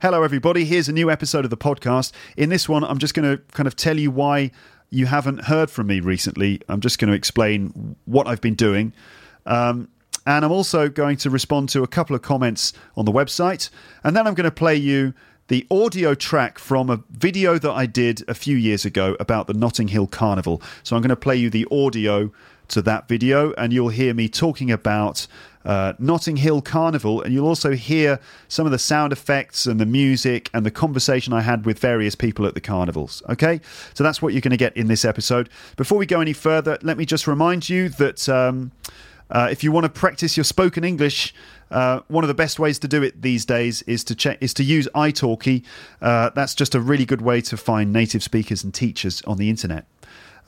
Hello, everybody. Here's a new episode of the podcast. In this one, I'm just going to kind of tell you why you haven't heard from me recently. I'm just going to explain what I've been doing. Um, and I'm also going to respond to a couple of comments on the website. And then I'm going to play you the audio track from a video that I did a few years ago about the Notting Hill Carnival. So I'm going to play you the audio to that video, and you'll hear me talking about uh, Notting Hill Carnival, and you'll also hear some of the sound effects and the music and the conversation I had with various people at the carnivals. Okay, so that's what you're going to get in this episode. Before we go any further, let me just remind you that. Um, uh, if you want to practice your spoken English, uh, one of the best ways to do it these days is to check is to use italki. Uh, that's just a really good way to find native speakers and teachers on the internet,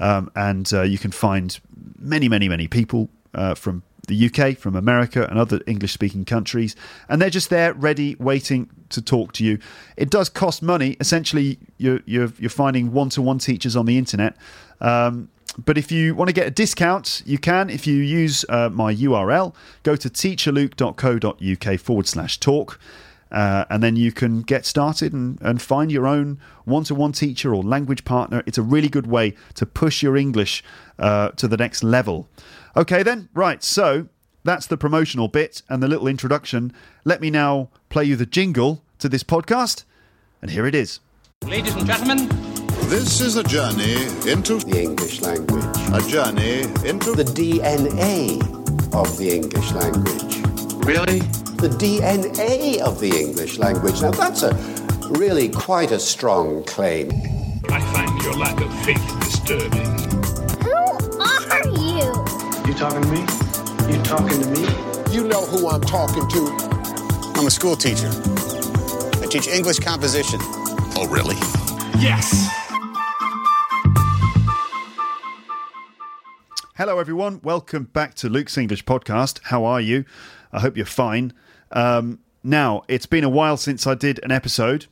um, and uh, you can find many, many, many people uh, from the UK, from America, and other English speaking countries. And they're just there, ready, waiting to talk to you. It does cost money. Essentially, you're, you're, you're finding one to one teachers on the internet. Um, but if you want to get a discount, you can. If you use uh, my URL, go to teacherluke.co.uk forward slash talk. Uh, and then you can get started and, and find your own one to one teacher or language partner. It's a really good way to push your English uh, to the next level. Okay, then, right, so that's the promotional bit and the little introduction. Let me now play you the jingle to this podcast, and here it is. Ladies and gentlemen, This is a journey into the English language, a journey into the DNA of the English language, really? The DNA of the English language. Now, that's a really quite a strong claim. I find your lack of faith disturbing. Who are you? You talking to me? You talking to me? You know who I'm talking to. I'm a school teacher. I teach English composition. Oh, really? Yes! Hello, everyone. Welcome back to Luke's English Podcast. How are you? I hope you're fine. Um, now, it's been a while since I did an episode.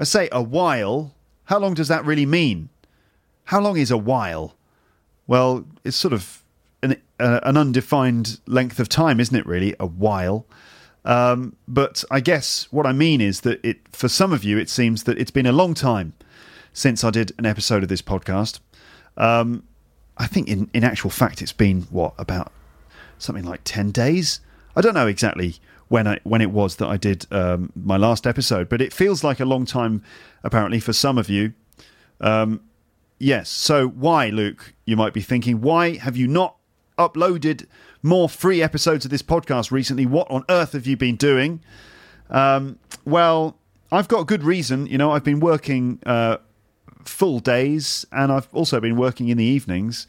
I say a while. How long does that really mean? How long is a while? Well, it's sort of an, uh, an undefined length of time, isn't it, really? A while. Um, but I guess what I mean is that it, for some of you, it seems that it's been a long time since I did an episode of this podcast. Um, I think, in, in actual fact, it's been what about something like ten days. I don't know exactly when I when it was that I did um, my last episode, but it feels like a long time apparently for some of you. Um, yes. So why, Luke? You might be thinking, why have you not uploaded more free episodes of this podcast recently? What on earth have you been doing? Um, well, I've got good reason. You know, I've been working uh, full days, and I've also been working in the evenings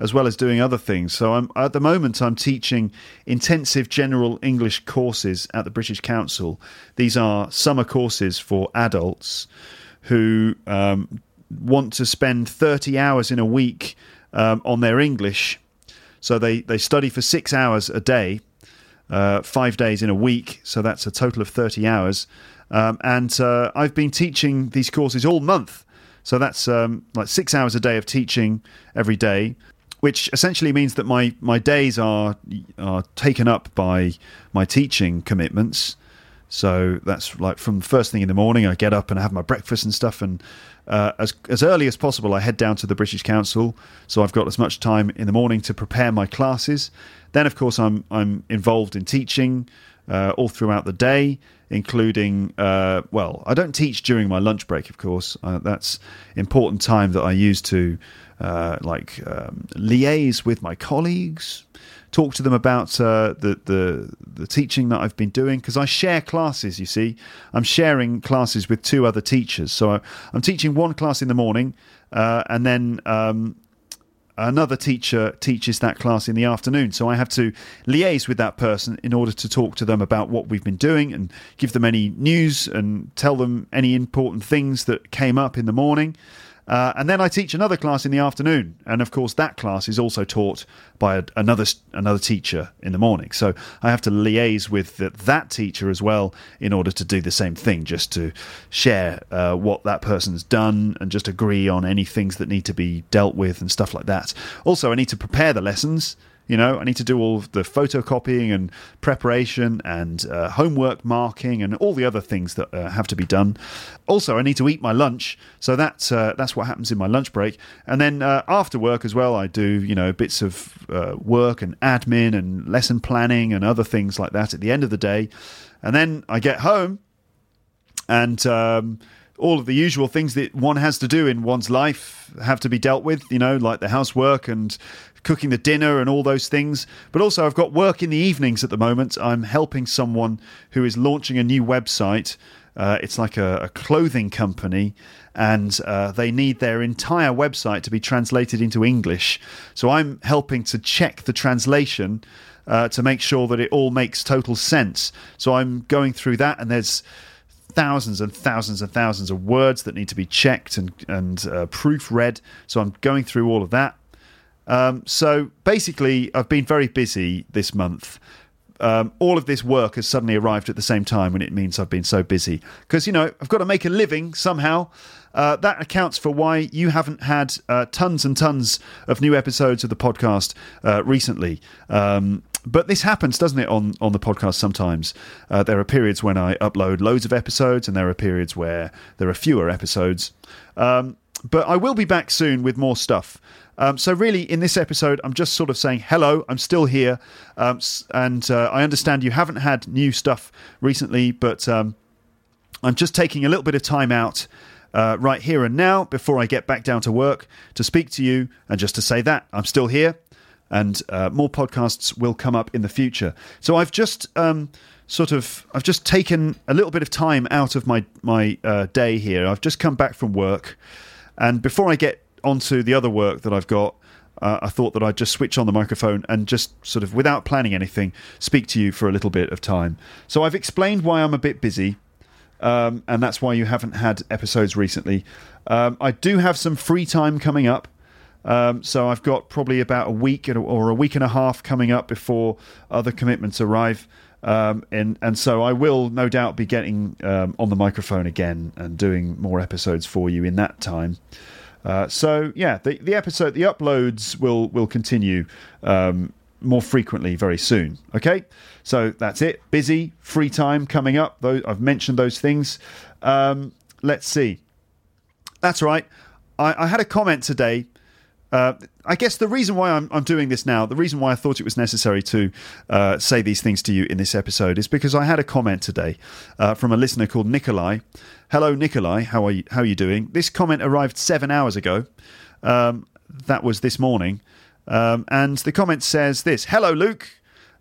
as well as doing other things. So I'm at the moment I'm teaching intensive general English courses at the British Council. These are summer courses for adults who um, want to spend 30 hours in a week um, on their English. So they, they study for six hours a day, uh, five days in a week. So that's a total of 30 hours. Um, and uh, I've been teaching these courses all month. So that's um, like six hours a day of teaching every day, which essentially means that my, my days are are taken up by my teaching commitments. So that's like from the first thing in the morning, I get up and I have my breakfast and stuff, and uh, as as early as possible, I head down to the British Council. So I've got as much time in the morning to prepare my classes. Then, of course, I'm I'm involved in teaching uh, all throughout the day, including uh, well, I don't teach during my lunch break, of course. Uh, that's important time that I use to uh, like um, liaise with my colleagues, talk to them about uh, the, the the teaching that I've been doing because I share classes. You see, I'm sharing classes with two other teachers. So I, I'm teaching one class in the morning, uh, and then um, another teacher teaches that class in the afternoon. So I have to liaise with that person in order to talk to them about what we've been doing and give them any news and tell them any important things that came up in the morning. Uh, and then I teach another class in the afternoon, and of course that class is also taught by a, another another teacher in the morning. So I have to liaise with the, that teacher as well in order to do the same thing, just to share uh, what that person's done and just agree on any things that need to be dealt with and stuff like that. Also, I need to prepare the lessons. You know, I need to do all the photocopying and preparation and uh, homework marking and all the other things that uh, have to be done. Also, I need to eat my lunch, so that's uh, that's what happens in my lunch break. And then uh, after work as well, I do you know bits of uh, work and admin and lesson planning and other things like that at the end of the day. And then I get home and. Um, all of the usual things that one has to do in one's life have to be dealt with, you know, like the housework and cooking the dinner and all those things. But also, I've got work in the evenings at the moment. I'm helping someone who is launching a new website. Uh, it's like a, a, clothing company, and uh, they need their entire website to be translated into English. So I'm helping to check the translation uh, to make sure that it all makes total sense. So I'm going through that, and there's thousands and thousands and thousands of words that need to be checked and and uh, proofread. So I'm going through all of that. Um, so basically, I've been very busy this month. Um, all of this work has suddenly arrived at the same time, and it means I've been so busy because you know I've got to make a living somehow. Uh, that accounts for why you haven't had uh, tons and tons of new episodes of the podcast uh, recently. Um, but this happens, doesn't it, on, on the podcast sometimes? Uh, there are periods when I upload loads of episodes, and there are periods where there are fewer episodes. Um, but I will be back soon with more stuff. Um, so, really, in this episode, I'm just sort of saying hello, I'm still here. Um, and uh, I understand you haven't had new stuff recently, but um, I'm just taking a little bit of time out uh, right here and now before I get back down to work to speak to you and just to say that I'm still here and uh, more podcasts will come up in the future. So I've just um, sort of I've just taken a little bit of time out of my my uh, day here. I've just come back from work, and before I get onto the other work that I've got. Uh, I thought that I'd just switch on the microphone and just sort of, without planning anything, speak to you for a little bit of time. So I've explained why I'm a bit busy. Um, and that's why you haven't had episodes recently. Um, I do have some free time coming up. Um, so I've got probably about a week or a week and a half coming up before other commitments arrive. Um, and and so I will no doubt be getting um, on the microphone again and doing more episodes for you in that time. Uh, so yeah, the the episode, the uploads will will continue um, more frequently very soon. Okay, so that's it. Busy, free time coming up. Those I've mentioned those things. Um, let's see. That's right. I, I had a comment today uh, I guess the reason why I'm, I'm, doing this now, the reason why I thought it was necessary to uh, say these things to you in this episode is because I had a comment today uh, from a listener called Nikolai. Hello, Nikolai. How are you? How are you doing? This comment arrived seven hours ago. Um, that was this morning, um, and the comment says this: "Hello, Luke.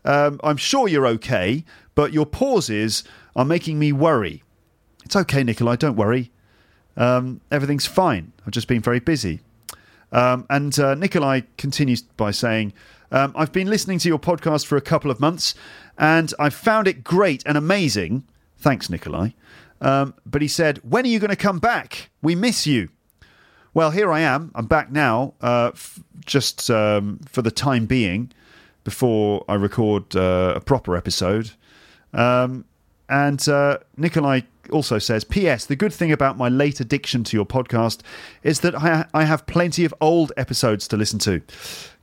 Um, I'm sure you're okay, but your pauses are making me worry. It's okay, Nikolai. Don't worry. Um, everything's fine. I've just been very busy." Um, and uh, Nikolai continues by saying, um, I've been listening to your podcast for a couple of months and I've found it great and amazing. Thanks, Nikolai. Um, but he said, When are you going to come back? We miss you. Well, here I am. I'm back now, uh, f- just um, for the time being, before I record uh, a proper episode. Um, and uh, Nikolai also says, P.S. The good thing about my late addiction to your podcast is that I, I have plenty of old episodes to listen to.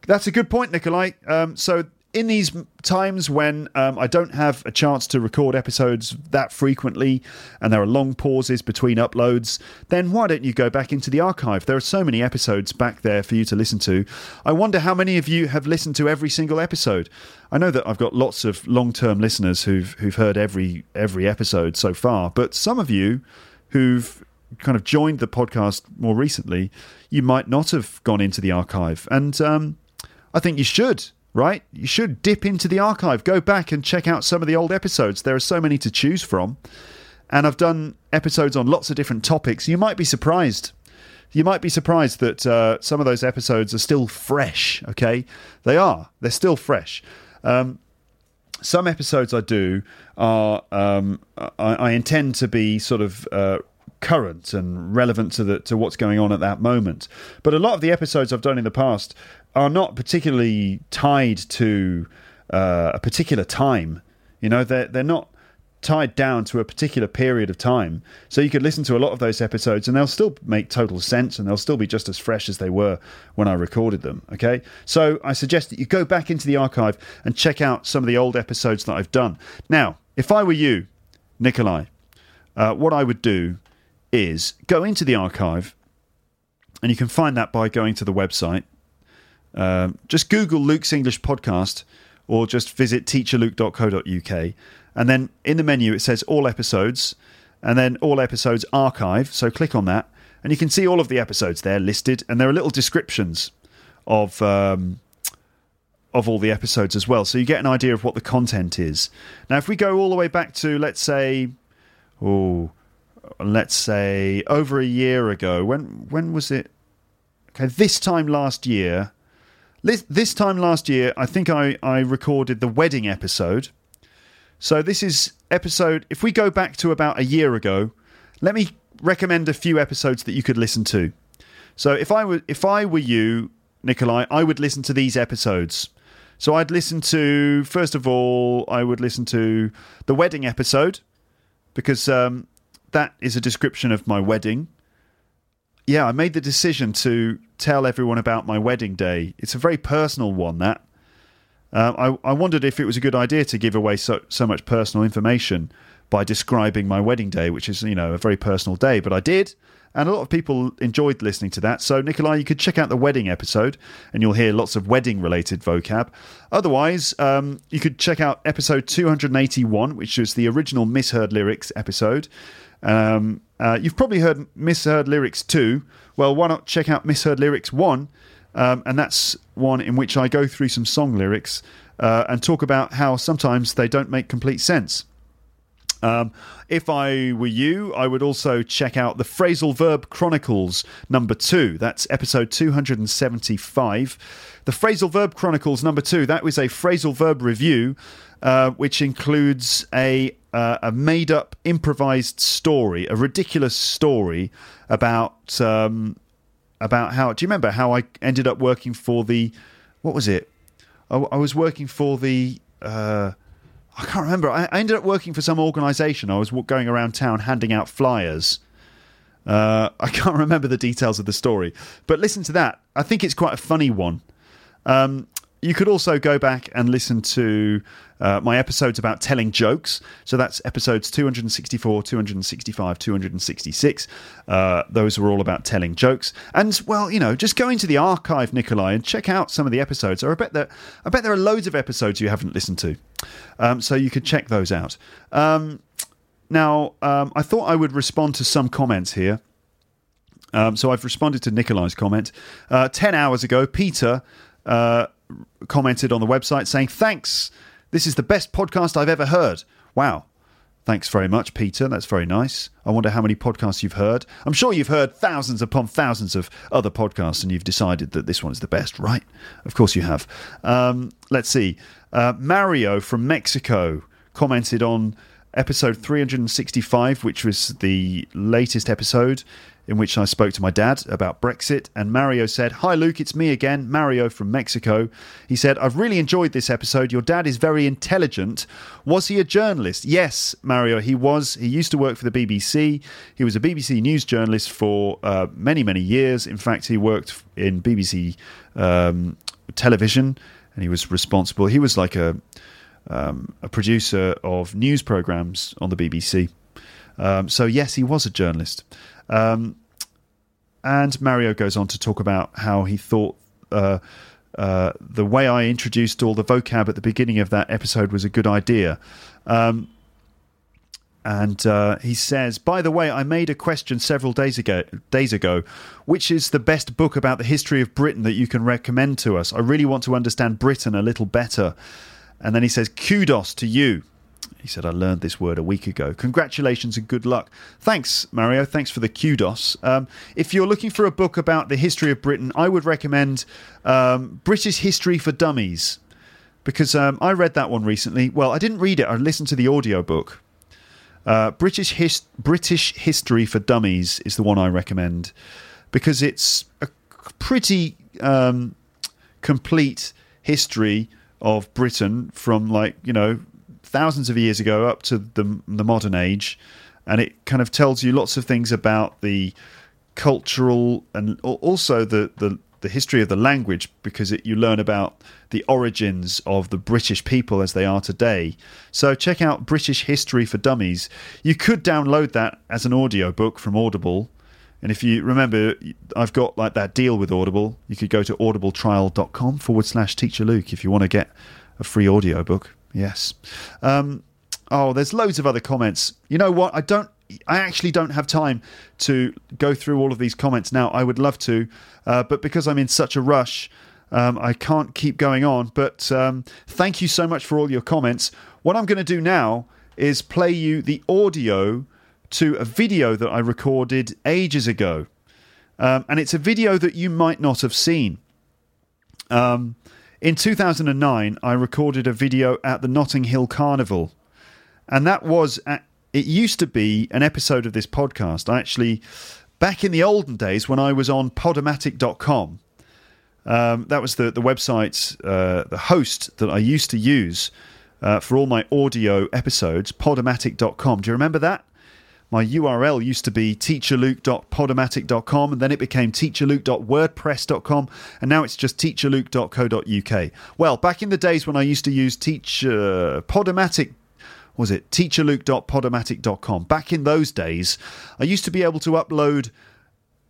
That's a good point, Nikolai. Um, so in these times when um, I don't have a chance to record episodes that frequently and there are long pauses between uploads, then why don't you go back into the archive? There are so many episodes back there for you to listen to. I wonder how many of you have listened to every single episode. I know that I've got lots of long-term listeners who've who've heard every every episode so far, but some of you who've kind of joined the podcast more recently, you might not have gone into the archive, and um, I think you should right? You should dip into the archive, go back and check out some of the old episodes. There are so many to choose from. And I've done episodes on lots of different topics. You might be surprised you might be surprised that uh, some of those episodes are still fresh. Okay, they are. They're still fresh. Um, some episodes I do are um, I, I, intend to be sort of uh, current and relevant to the to what's going on at that moment. But a lot of the episodes I've done in the past are not particularly tied to uh, a particular time. You know, they're they're not tied down to a particular period of time. So you could listen to a lot of those episodes and they'll still make total sense and they'll still be just as fresh as they were when I recorded them. Okay. So I suggest that you go back into the archive and check out some of the old episodes that I've done. Now, if I were you, Nikolai, uh, what I would do is go into the archive and you can find that by going to the website. Um, just Google Luke's English podcast or just visit teacherluke.co.uk and then in the menu, it says all episodes, and then all episodes archive. So click on that, and you can see all of the episodes there listed, and there are little descriptions of. Um, of all the episodes as well, so you get an idea of what the content is. Now, if we go all the way back to, let's say, oh, let's say over a year ago, when when was it? Okay, this time last year, this time last year, I think I, I recorded the wedding episode, so this is episode. If we go back to about a year ago, let me recommend a few episodes that you could listen to. So if I were if I were you, Nikolai, I would listen to these episodes. So I'd listen to first of all, I would listen to the wedding episode because um, that is a description of my wedding. Yeah, I made the decision to tell everyone about my wedding day. It's a very personal one. That uh, I, I wondered if it was a good idea to give away so, so much personal information by describing my wedding day, which is, you know, a very personal day. But I did, and a lot of people enjoyed listening to that. So, Nikolai, you could check out the wedding episode, and you'll hear lots of wedding related vocab. Otherwise, um, you could check out episode 281, which was the original Misheard Lyrics episode. Um, uh, you've probably heard Misheard Lyrics 2. Well, why not check out Misheard Lyrics 1? Um, and that's one in which I go through some song lyrics uh, and talk about how sometimes they don't make complete sense. Um, if I were you, I would also check out the Phrasal Verb Chronicles number two. That's episode 275. The Phrasal Verb Chronicles number two, that was a phrasal verb review, uh, which includes a, uh, a made up improvised story, a ridiculous story about um, about how. Do you remember how I ended up working for the? What was it? I, I was working for the. Uh, I can't remember. I, I, ended up working for some organisation. I was going around town handing out flyers. Uh, I can't remember the details of the story, but listen to that. I think it's quite a funny one. Um, you could also go back and listen to uh, my episodes about telling jokes. So that's episodes 264, 265, 266. Uh, those were all about telling jokes. And well, you know, just go into the archive, Nikolai, and check out some of the episodes. I bet there, I bet there are loads of episodes you haven't listened to. Um, so you could check those out. Um, now, um, I thought I would respond to some comments here. Um, so I've responded to Nikolai's comment. Uh, 10 hours ago, Peter uh, commented on the website saying, Thanks. This is the best podcast I've ever heard. Wow. Thanks very much, Peter. That's very nice. I wonder how many podcasts you've heard. I'm sure you've heard thousands upon thousands of other podcasts and you've decided that this one is the best, right? Of course you have. Um, let's see. Uh, Mario from Mexico commented on episode 365, which was the latest episode in which I spoke to my dad about Brexit. And Mario said, Hi, Luke, it's me again, Mario from Mexico. He said, I've really enjoyed this episode. Your dad is very intelligent. Was he a journalist? Yes, Mario, he was. He used to work for the BBC. He was a BBC news journalist for uh, many, many years. In fact, he worked in BBC um, television and he was responsible. He was like a, um, a producer of news programs on the BBC. Um, so, yes, he was a journalist. Um, and Mario goes on to talk about how he thought uh, uh, the way I introduced all the vocab at the beginning of that episode was a good idea. Um, and uh, he says, "By the way, I made a question several days ago. Days ago, which is the best book about the history of Britain that you can recommend to us? I really want to understand Britain a little better." And then he says, "Kudos to you." He said, I learned this word a week ago. Congratulations and good luck. Thanks, Mario. Thanks for the kudos. Um, if you're looking for a book about the history of Britain, I would recommend um, British History for Dummies because um, I read that one recently. Well, I didn't read it, I listened to the audiobook. Uh, British, His- British History for Dummies is the one I recommend because it's a pretty um, complete history of Britain from like, you know, thousands of years ago up to the, the modern age, and it kind of tells you lots of things about the cultural and also the, the, the history of the language because it, you learn about the origins of the British people as they are today. So check out British History for Dummies. You could download that as an audio book from Audible. And if you remember, I've got like that deal with Audible. You could go to audibletrial.com forward slash teacher Luke if you want to get a free audio book. Yes. Um, oh, there's loads of other comments. You know what? I don't. I actually don't have time to go through all of these comments now. I would love to, uh, but because I'm in such a rush, um, I can't keep going on. But um, thank you so much for all your comments. What I'm going to do now is play you the audio to a video that I recorded ages ago. Um, and it's a video that you might not have seen. Um, in 2009, I recorded a video at the Notting Hill Carnival, and that was at, it used to be an episode of this podcast. I actually, back in the olden days when I was on Podomatic.com, um, that was the the website, uh, the host that I used to use uh, for all my audio episodes. Podomatic.com. Do you remember that? My URL used to be teacherluke.podomatic.com and then it became teacherluke.wordpress.com and now it's just teacherluke.co.uk. Well, back in the days when I used to use teacher Podomatic was it teacherluke.podomatic.com. Back in those days, I used to be able to upload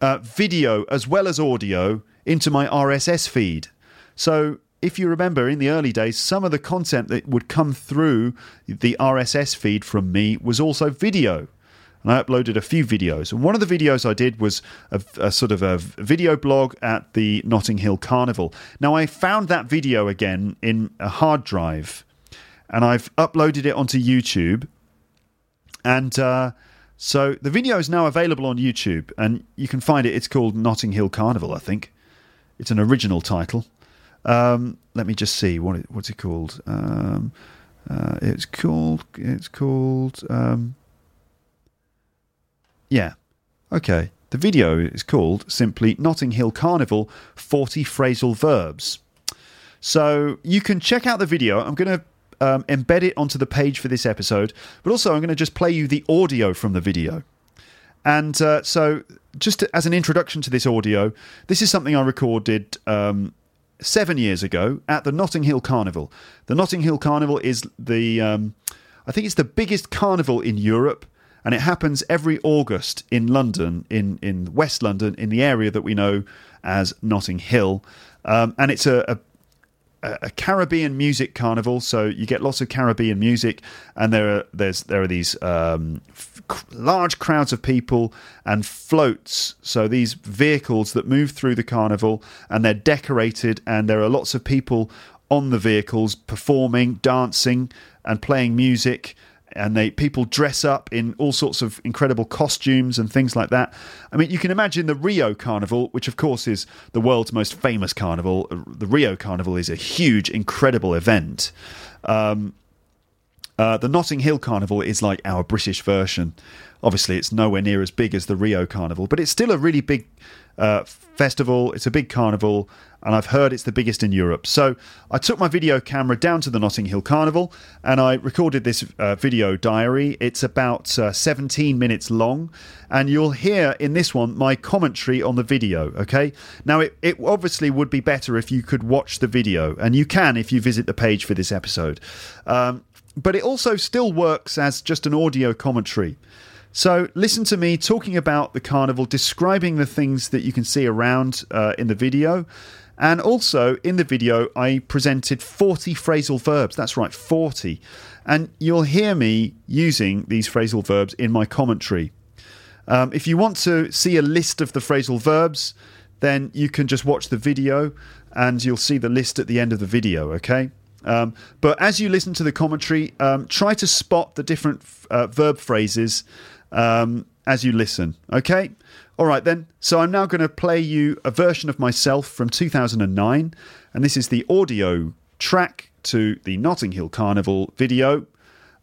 uh, video as well as audio into my RSS feed. So if you remember in the early days, some of the content that would come through the RSS feed from me was also video and I uploaded a few videos. And one of the videos I did was a, a, sort of a video blog at the Notting Hill Carnival. Now, I found that video again in a hard drive and I've uploaded it onto YouTube. And uh, so the video is now available on YouTube and you can find it. It's called Notting Hill Carnival, I think. It's an original title. Um, let me just see what it, what's it called. Um, uh, it's called. It's called. Um, yeah. Okay. The video is called simply Notting Hill Carnival 40 Phrasal Verbs. So you can check out the video. I'm going to um, embed it onto the page for this episode, but also I'm going to just play you the audio from the video. And uh, so, just to, as an introduction to this audio, this is something I recorded um, seven years ago at the Notting Hill Carnival. The Notting Hill Carnival is the, um, I think it's the biggest carnival in Europe and it happens every August in London, in in West London, in the area that we know as Notting Hill, um, and it's a, a a Caribbean music carnival, so you get lots of Caribbean music, and there are there's there are these um, f- large crowds of people and floats. So these vehicles that move through the carnival, and they're decorated, and there are lots of people on the vehicles performing, dancing, and playing music and they people dress up in all sorts of incredible costumes and things like that. I mean, you can imagine the Rio Carnival, which of course is the world's most famous carnival. The Rio Carnival is a huge, incredible event. Um, uh, the Notting Hill Carnival is like our British version. Obviously, it's nowhere near as big as the Rio Carnival, but it's still a really big uh, festival. It's a big carnival, and I've heard it's the biggest in Europe. So I took my video camera down to the Notting Hill Carnival and I recorded this uh, video diary. It's about uh, 17 minutes long, and you'll hear in this one my commentary on the video. Okay, now it, it obviously would be better if you could watch the video, and you can if you visit the page for this episode. Um, but it also still works as just an audio commentary. So, listen to me talking about the carnival, describing the things that you can see around uh, in the video. And also, in the video, I presented 40 phrasal verbs. That's right, 40. And you'll hear me using these phrasal verbs in my commentary. Um, if you want to see a list of the phrasal verbs, then you can just watch the video and you'll see the list at the end of the video, okay? Um, but as you listen to the commentary, um, try to spot the different uh, verb phrases um, as you listen. Okay? All right, then. So I'm now going to play you a version of myself from 2009, and this is the audio track to the Notting Hill Carnival video.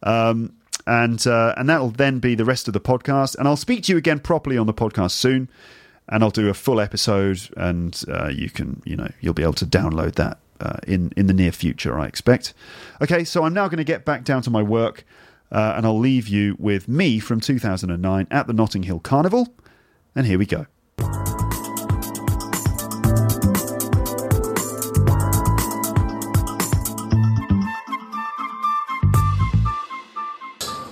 Um, and uh, and that'll then be the rest of the podcast. And I'll speak to you again properly on the podcast soon, and I'll do a full episode, and uh, you can you know you'll be able to download that uh, in in the near future, I expect. Okay, so I'm now going to get back down to my work, uh, and I'll leave you with me from 2009 at the Notting Hill Carnival, and here we go.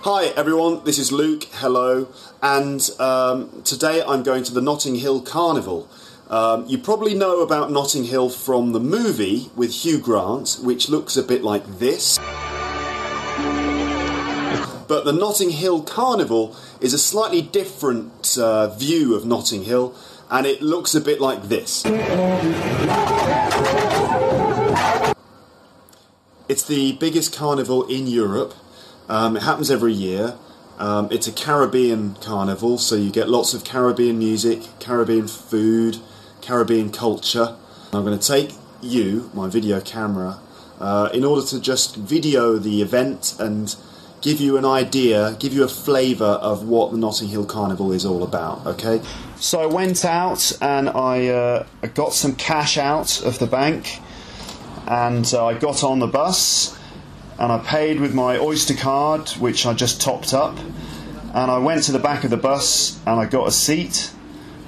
Hi everyone, this is Luke. Hello, and um, today I'm going to the Notting Hill Carnival. Um, you probably know about Notting Hill from the movie with Hugh Grant, which looks a bit like this. But the Notting Hill Carnival is a slightly different uh, view of Notting Hill, and it looks a bit like this. It's the biggest carnival in Europe. Um, it happens every year. Um, it's a Caribbean carnival, so you get lots of Caribbean music, Caribbean food, Caribbean culture. I'm going to take you, my video camera, uh, in order to just video the event and give you an idea, give you a flavour of what the Notting Hill Carnival is all about, okay? So I went out and I, uh, I got some cash out of the bank and uh, I got on the bus and I paid with my Oyster card, which I just topped up. And I went to the back of the bus and I got a seat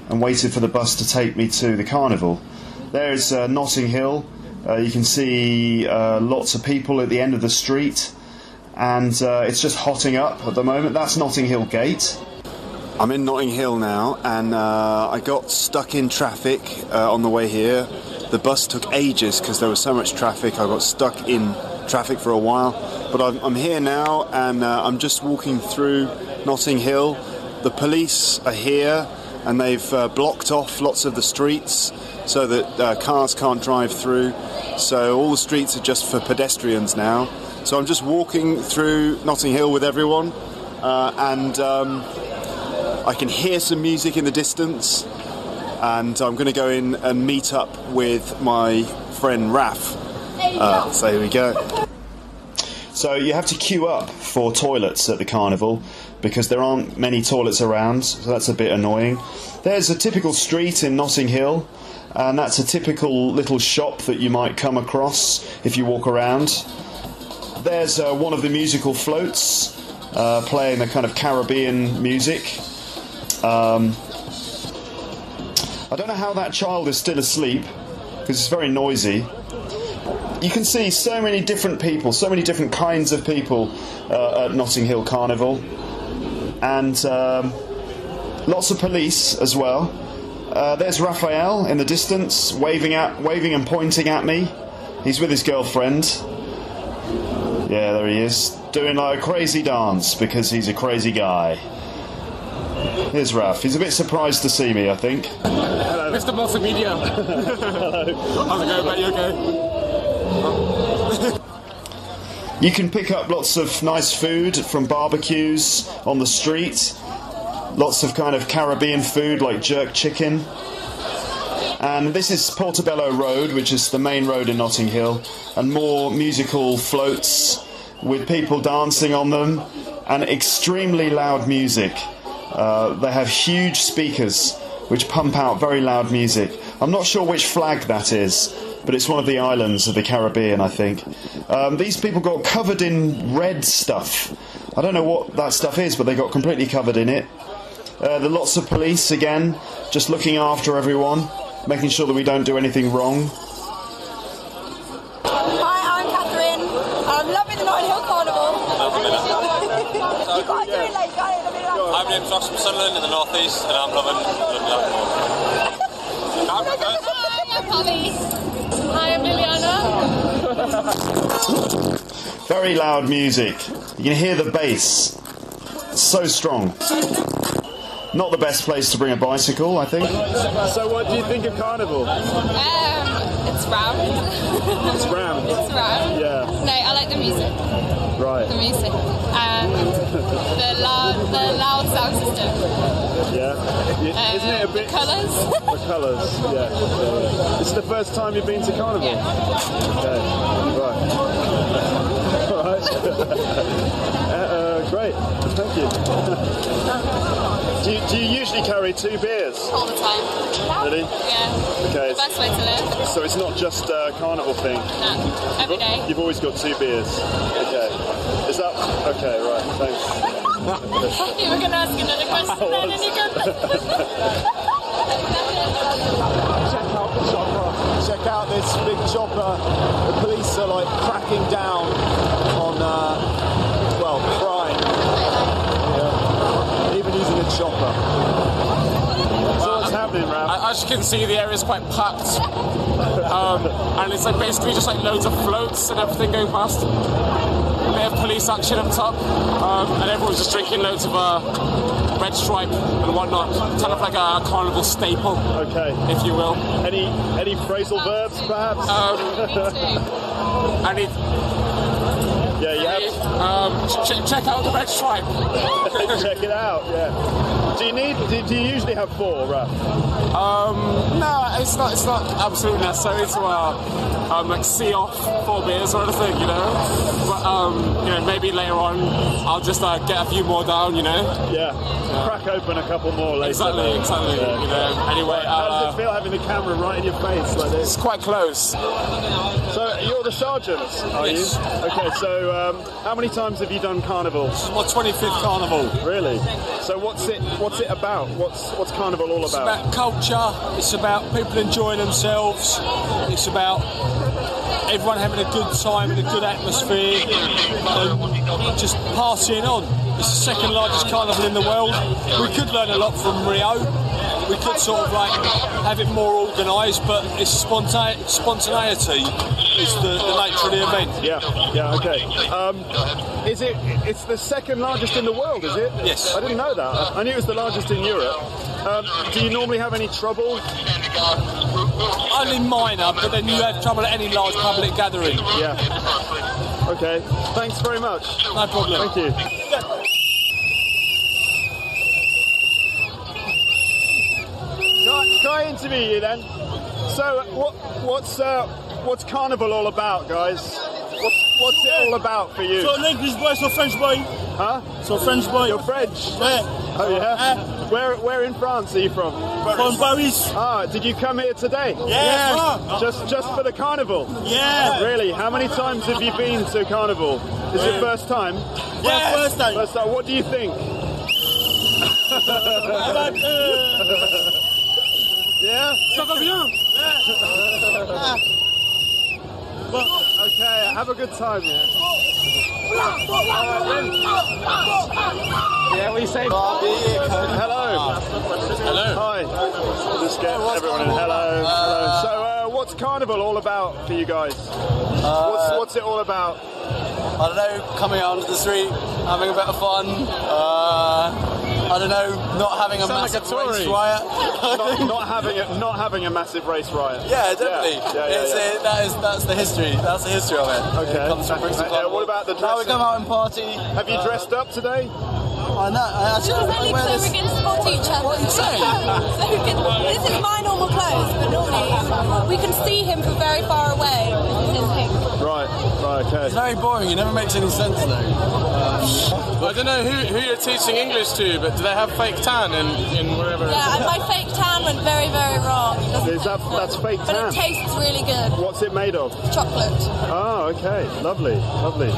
and waited for the bus to take me to the carnival. There's uh, Notting Hill. Uh, you can see uh, lots of people at the end of the street, and uh, it's just hotting up at the moment. That's Notting Hill Gate. I'm in Notting Hill now, and uh, I got stuck in traffic uh, on the way here. The bus took ages because there was so much traffic. I got stuck in traffic for a while, but I'm, I'm here now, and uh, I'm just walking through Notting Hill. The police are here, and they've uh, blocked off lots of the streets so that uh, cars can't drive through. So all the streets are just for pedestrians now. So I'm just walking through Notting Hill with everyone, uh, and um, I can hear some music in the distance. And I'm going to go in and meet up with my friend Raf. Uh, so here we go. So you have to queue up for toilets at the carnival because there aren't many toilets around, so that's a bit annoying. There's a typical street in Notting Hill, and that's a typical little shop that you might come across if you walk around. There's uh, one of the musical floats uh, playing the kind of Caribbean music. Um, I don't know how that child is still asleep because it's very noisy. You can see so many different people, so many different kinds of people uh, at Notting Hill Carnival, and um, lots of police as well. Uh, there's Raphael in the distance, waving at, waving and pointing at me. He's with his girlfriend. Yeah, there he is, doing like a crazy dance because he's a crazy guy. Here's Raf. He's a bit surprised to see me, I think. Hello. Mr. Multimedia. Hello. How's it going, mate? You okay? You can pick up lots of nice food from barbecues on the street. Lots of kind of Caribbean food like jerk chicken. And this is Portobello Road, which is the main road in Notting Hill, and more musical floats with people dancing on them and extremely loud music. Uh, they have huge speakers which pump out very loud music. I'm not sure which flag that is, but it's one of the islands of the Caribbean, I think. Um, these people got covered in red stuff. I don't know what that stuff is, but they got completely covered in it. Uh, there are lots of police again, just looking after everyone, making sure that we don't do anything wrong. Hi, I'm Catherine. I'm loving the Notting Hill Carnival. you got to do it like, you got it. I'm Ross from Sunderland in the North East, and I'm loving loving Hi, I'm Polly. Hi, I'm Liliana. Very loud music. You can hear the bass. It's so strong. Not the best place to bring a bicycle, I think. So, what do you think of Carnival? Um, It's round. It's round. it's round. Yeah. No, I like the music. Right. The music and the loud, the loud sound system. Yeah. Y- Isn't it a um, bit? The Colours. The colours. Yeah. yeah, yeah. This is the first time you've been to Carnival. Okay. Right. All right. Uh, great. Thank you. do you. Do you usually carry two beers? All the time. Really? Yeah. Okay. The best way to live. So it's not just a carnival thing. No. Every day. You've always got two beers. Okay. Is that okay? Right. Thanks. you were going to ask another question then, and you Check out the chopper. Check out this big chopper. The police are like cracking down As you can see, the area is quite packed, um, and it's like basically just like loads of floats and everything going past. They have police action up top, um, and everyone's just drinking loads of uh, red stripe and whatnot. Kind of like a carnival staple, okay, if you will. Any any phrasal verbs, perhaps? Um, I need. Yeah, you. Um, ch- check out the red stripe. check it out. Yeah. Do you need? Do, do you usually have four, Raf? Um, no, it's not. It's not absolutely necessary to uh, um, like see off four beers or anything, you know. But um, you know, maybe later on, I'll just uh, get a few more down, you know. Yeah. Crack open a couple more later. Exactly, exactly. Yeah. You know. Anyway, How uh, does it feel having the camera right in your face like this? It's quite close. So you're the sergeant, are Yes. you? Okay. So um, how many times have you done carnival? My 25th carnival. Really? So what's it? What's it about? What's what's carnival all It's about? It's about culture. It's about people enjoying themselves. It's about everyone having a good time in a good atmosphere and just partying on. It's the second largest carnival in the world. We could learn a lot from Rio. We could sort of like have it more organised, but it's spontane- spontaneity is the, the nature of the event. Yeah, yeah, okay. Um, is it? It's the second largest in the world, is it? Yes. I didn't know that. I knew it was the largest in Europe. Um, do you normally have any trouble? Only minor, but then you have trouble at any large public gathering. Yeah. Okay. Thanks very much. No problem. Thank you. Can I you then? So, uh, what, what's uh, what's carnival all about, guys? What's, what's it all about for you? So an English boy, so French boy. Huh? So French boy. You're French? Yeah. Oh yeah. Where where in France are you from? From Paris. Ah, did you come here today? Yeah. Just just for the carnival? Yeah. Really? How many times have you been to carnival? Is it Yeah. first time? Yeah. First time. First time. What do you think? yeah. Ça va bien. Okay. Have a good time. Yeah. Yeah, we say. Hello. Hello. Hi. Just get everyone in. Hello. Hello. So, uh, what's carnival all about for you guys? what's what's it all about? I don't know, coming out onto the street, having a bit of fun. Uh, I don't know, not having a Sound like a massive race riot. not, not having a, not having a massive race riot. Yeah, definitely. Yeah, yeah, yeah, uh, that is that's the history. That's the history of it. Okay. It comes from Brixton Uh, what about the Now we come out and party. Have you dressed up today? I know. I actually I Really, wear this. we're going to support each other. What are you saying? so we can, this is my normal clothes, but normally we can see him from very far away. Right. Right. Okay. It's very boring. It never makes any sense though. Um, I don't know who, who you're teaching English to, but do they have fake tan in, in wherever? Yeah, and my fake tan went very, very wrong. Is that that's fake But tan? it tastes really good. What's it made of? Chocolate. Oh, okay. Lovely. Lovely.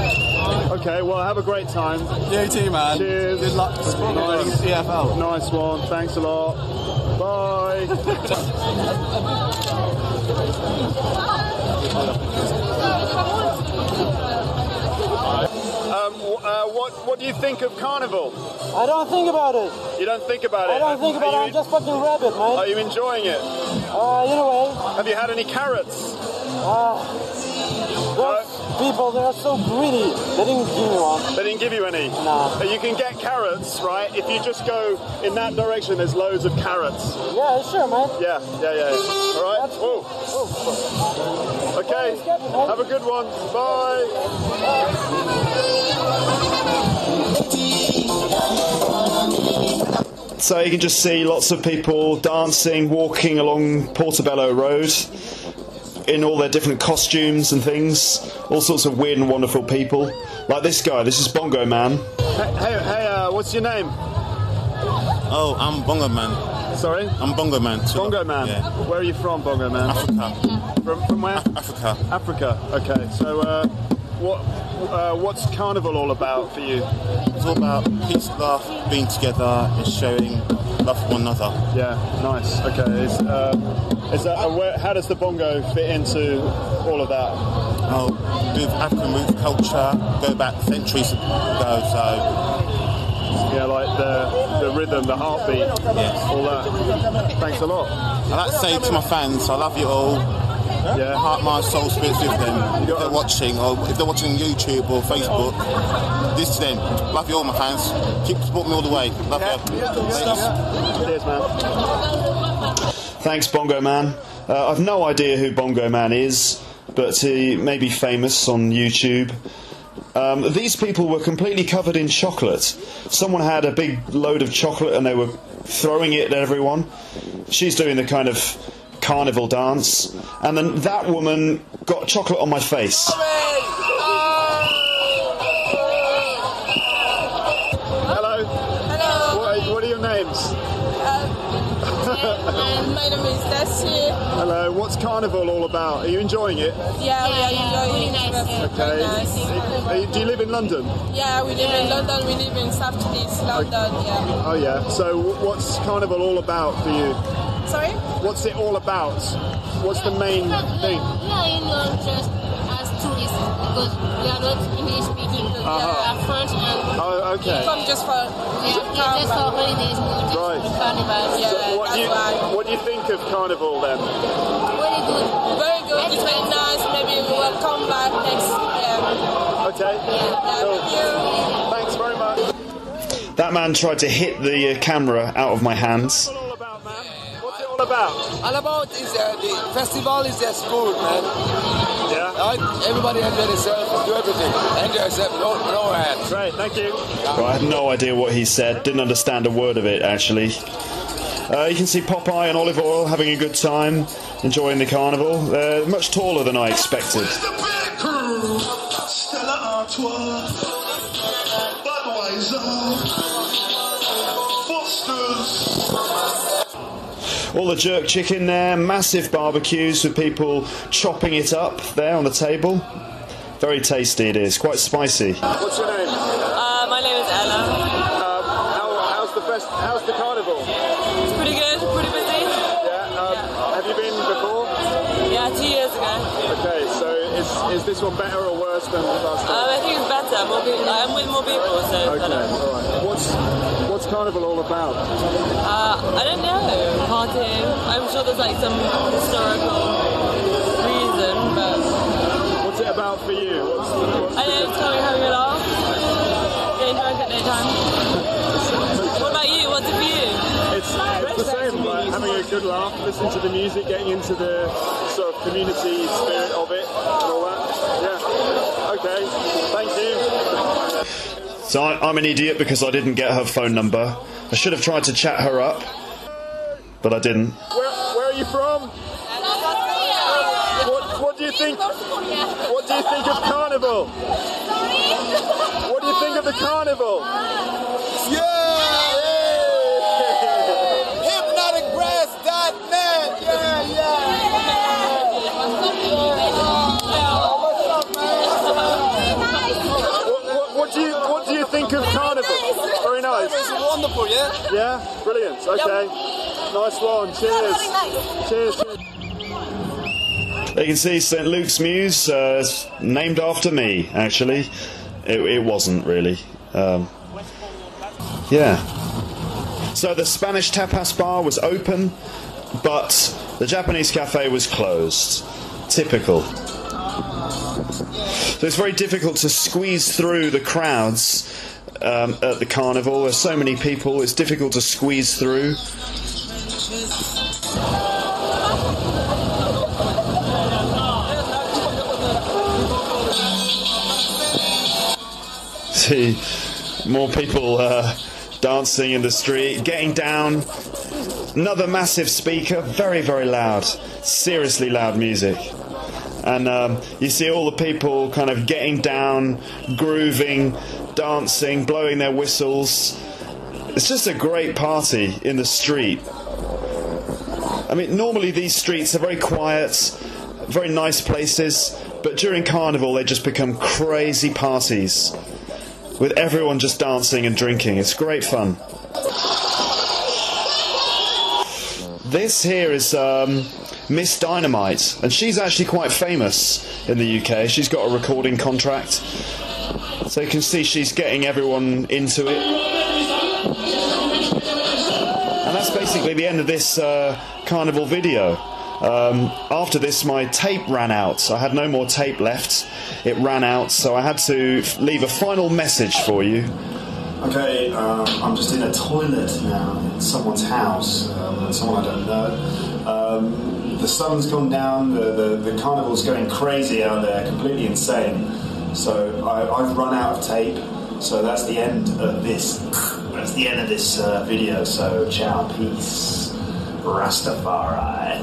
Okay. Well, have a great time. You too, man. Cheers. Good luck supporting CFL. Nice one. Thanks a lot. Bye. um, uh, what What do you think of carnival? I don't think about it. You don't think about it. I don't think about it. Are I'm just fucking rabbit, man. Are you enjoying it? Uh, in a way. Have you had any carrots? Uh, No? People, they are so greedy. They didn't give me one. They didn't give you any? Nah. You can get carrots, right? If you just go in that direction, there's loads of carrots. Yeah, sure, man. Yeah, yeah, yeah. All right. Whoa. Okay. Have a good one. Bye. So you can just see lots of people dancing, walking along Portobello Road in all their different costumes and things. All sorts of weird and wonderful people. Like this guy, this is Bongo Man. Hey, hey, hey uh, what's your name? Oh, I'm Bongo Man. Sorry? I'm Bongo Man. Too. Bongo Man? Yeah. Where are you from, Bongo Man? Africa. From, from where? Africa. Africa, okay. So, uh, what, uh, what's Carnival all about for you? It's all about peace, of love, being together, and showing love for one another. Yeah, nice. Okay. Is, uh, is that, where, how does the bongo fit into all of that? Oh, with African roots culture, go back centuries ago, so yeah, like the the rhythm, the heartbeat, yes. all that. Thanks a lot. I'd like to say to my fans, I love you all. Yeah. Heart, mind, soul, spirit with them. If they're watching, or if they're watching YouTube or Facebook, this to them. Love you all, my fans. Keep supporting me all the way. Love you. Cheers, man. Thanks, Bongo Man. Uh, I've no idea who Bongo Man is, but he may be famous on YouTube. Um, these people were completely covered in chocolate. Someone had a big load of chocolate and they were throwing it at everyone. She's doing the kind of carnival dance, and then that woman got chocolate on my face. Hello. Hello. What, what are your names? Uh, my name is Desi. Hello. What's carnival all about? Are you enjoying it? Yeah, we are enjoying it. Okay. Are you- do you live in London? Yeah, we live in London. We live in South East London. Yeah. Oh yeah. So what's carnival all about for you? Sorry. What's it all about? What's the main thing? We are in just as tourists because we are not English speaking. We Uh-huh. are French and Oh, okay. We come just for we are here just for holidays, not just Right. for carnival. Yeah, So what do you why. what do you think of carnival then? Very good. Very good. It's very nice. Maybe we will come back next year. Okay. Cool. Thanks very much. That man tried to hit the uh, camera out of my hands. All about. All about is uh, the festival is just good, man. Yeah. Right? Everybody enjoy themselves, do everything. Enjoy yourself, no, no hands. Right, thank you. Well, I had no idea what he said. Didn't understand a word of it actually. Uh, you can see Popeye and Olive Oyl having a good time, enjoying the carnival. They're much taller than I expected. Stella Artois, Budweiser, All the jerk chicken there, massive barbecues with people chopping it up there on the table. Very tasty it is, quite spicy. What's your name? Uh, my name is Ella. Um, how, how's the fest? How's the carnival? It's pretty good, pretty busy. Yeah. Um, Have you been before? Yeah, two years ago. Okay, so is, is this one better or worse than the last Um, I think it's better. More people, I'm with more people, so Okay, better. all right. What's what's carnival all about? Uh, I don't know. Partying. I'm sure there's like some historical reason, but What's it about for you? What's, what's I know it's coming having a laugh. Getting drunk at daytime. what about you? What's it for you? It's, it's the same, like having a good laugh, listening to the music, getting into the sort of community spirit of it and all that. Yeah. Okay. Thank you. So I, I'm an idiot because I didn't get her phone number. I should have tried to chat her up, but I didn't. Where, where are you from? What, what do you think? What do you think of carnival? What do you think of the carnival? HypnoticBrass.net. Yeah, What, what, what do you What do you think of carnival? Very nice. It's wonderful, yeah. Yeah, brilliant. Okay, nice one. Cheers. Cheers. You can see St Luke's Mews uh, is named after me. Actually, it, it wasn't really. Um, yeah. So the Spanish tapas bar was open, but the Japanese cafe was closed. Typical. So it's very difficult to squeeze through the crowds um, at the carnival. There's so many people, it's difficult to squeeze through. See more people uh, dancing in the street, getting down. Another massive speaker, very, very loud, seriously loud music. And um, you see all the people kind of getting down, grooving, dancing, blowing their whistles. It's just a great party in the street. I mean, normally these streets are very quiet, very nice places, but during Carnival they just become crazy parties with everyone just dancing and drinking. It's great fun. This here is um, Miss Dynamite, and she's actually quite famous in the UK. She's got a recording contract, so you can see she's getting everyone into it. And that's basically the end of this uh, carnival video. Um, after this, my tape ran out. I had no more tape left. It ran out, so I had to leave a final message for you. Okay, um, I'm just in a toilet now in someone's house, um, someone I don't know. Um, the sun's gone down, the, the, the carnival's going crazy out there, completely insane. So I, I've run out of tape, so that's the end of this. That's the end of this uh, video, so ciao, peace. Rastafari.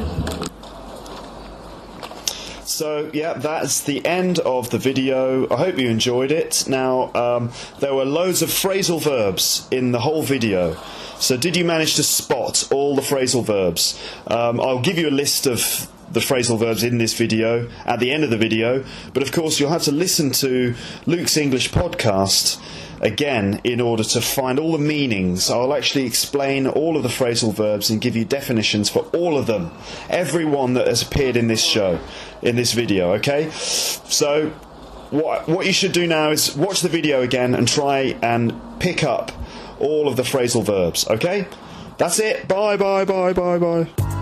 So, yeah, that's the end of the video. I hope you enjoyed it. Now, um, there were loads of phrasal verbs in the whole video. So, did you manage to spot all the phrasal verbs? Um, I'll give you a list of the phrasal verbs in this video at the end of the video, but of course, you'll have to listen to Luke's English podcast again in order to find all the meanings. I'll actually explain all of the phrasal verbs and give you definitions for all of them, every one that has appeared in this show, in this video, okay? So, what, what you should do now is watch the video again and try and pick up all of the phrasal verbs, okay? That's it. Bye, bye, bye, bye, bye.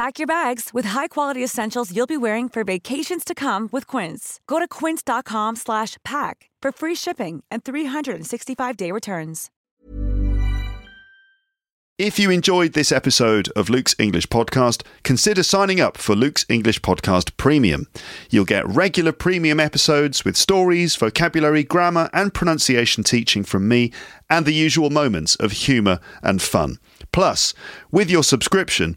Pack your bags with high-quality essentials you'll be wearing for vacations to come with Quince. Go to quince.com slash pack for free shipping and 365-day returns. If you enjoyed this episode of Luke's English Podcast, consider signing up for Luke's English Podcast Premium. You'll get regular premium episodes with stories, vocabulary, grammar, and pronunciation teaching from me, and the usual moments of humour and fun. Plus, with your subscription,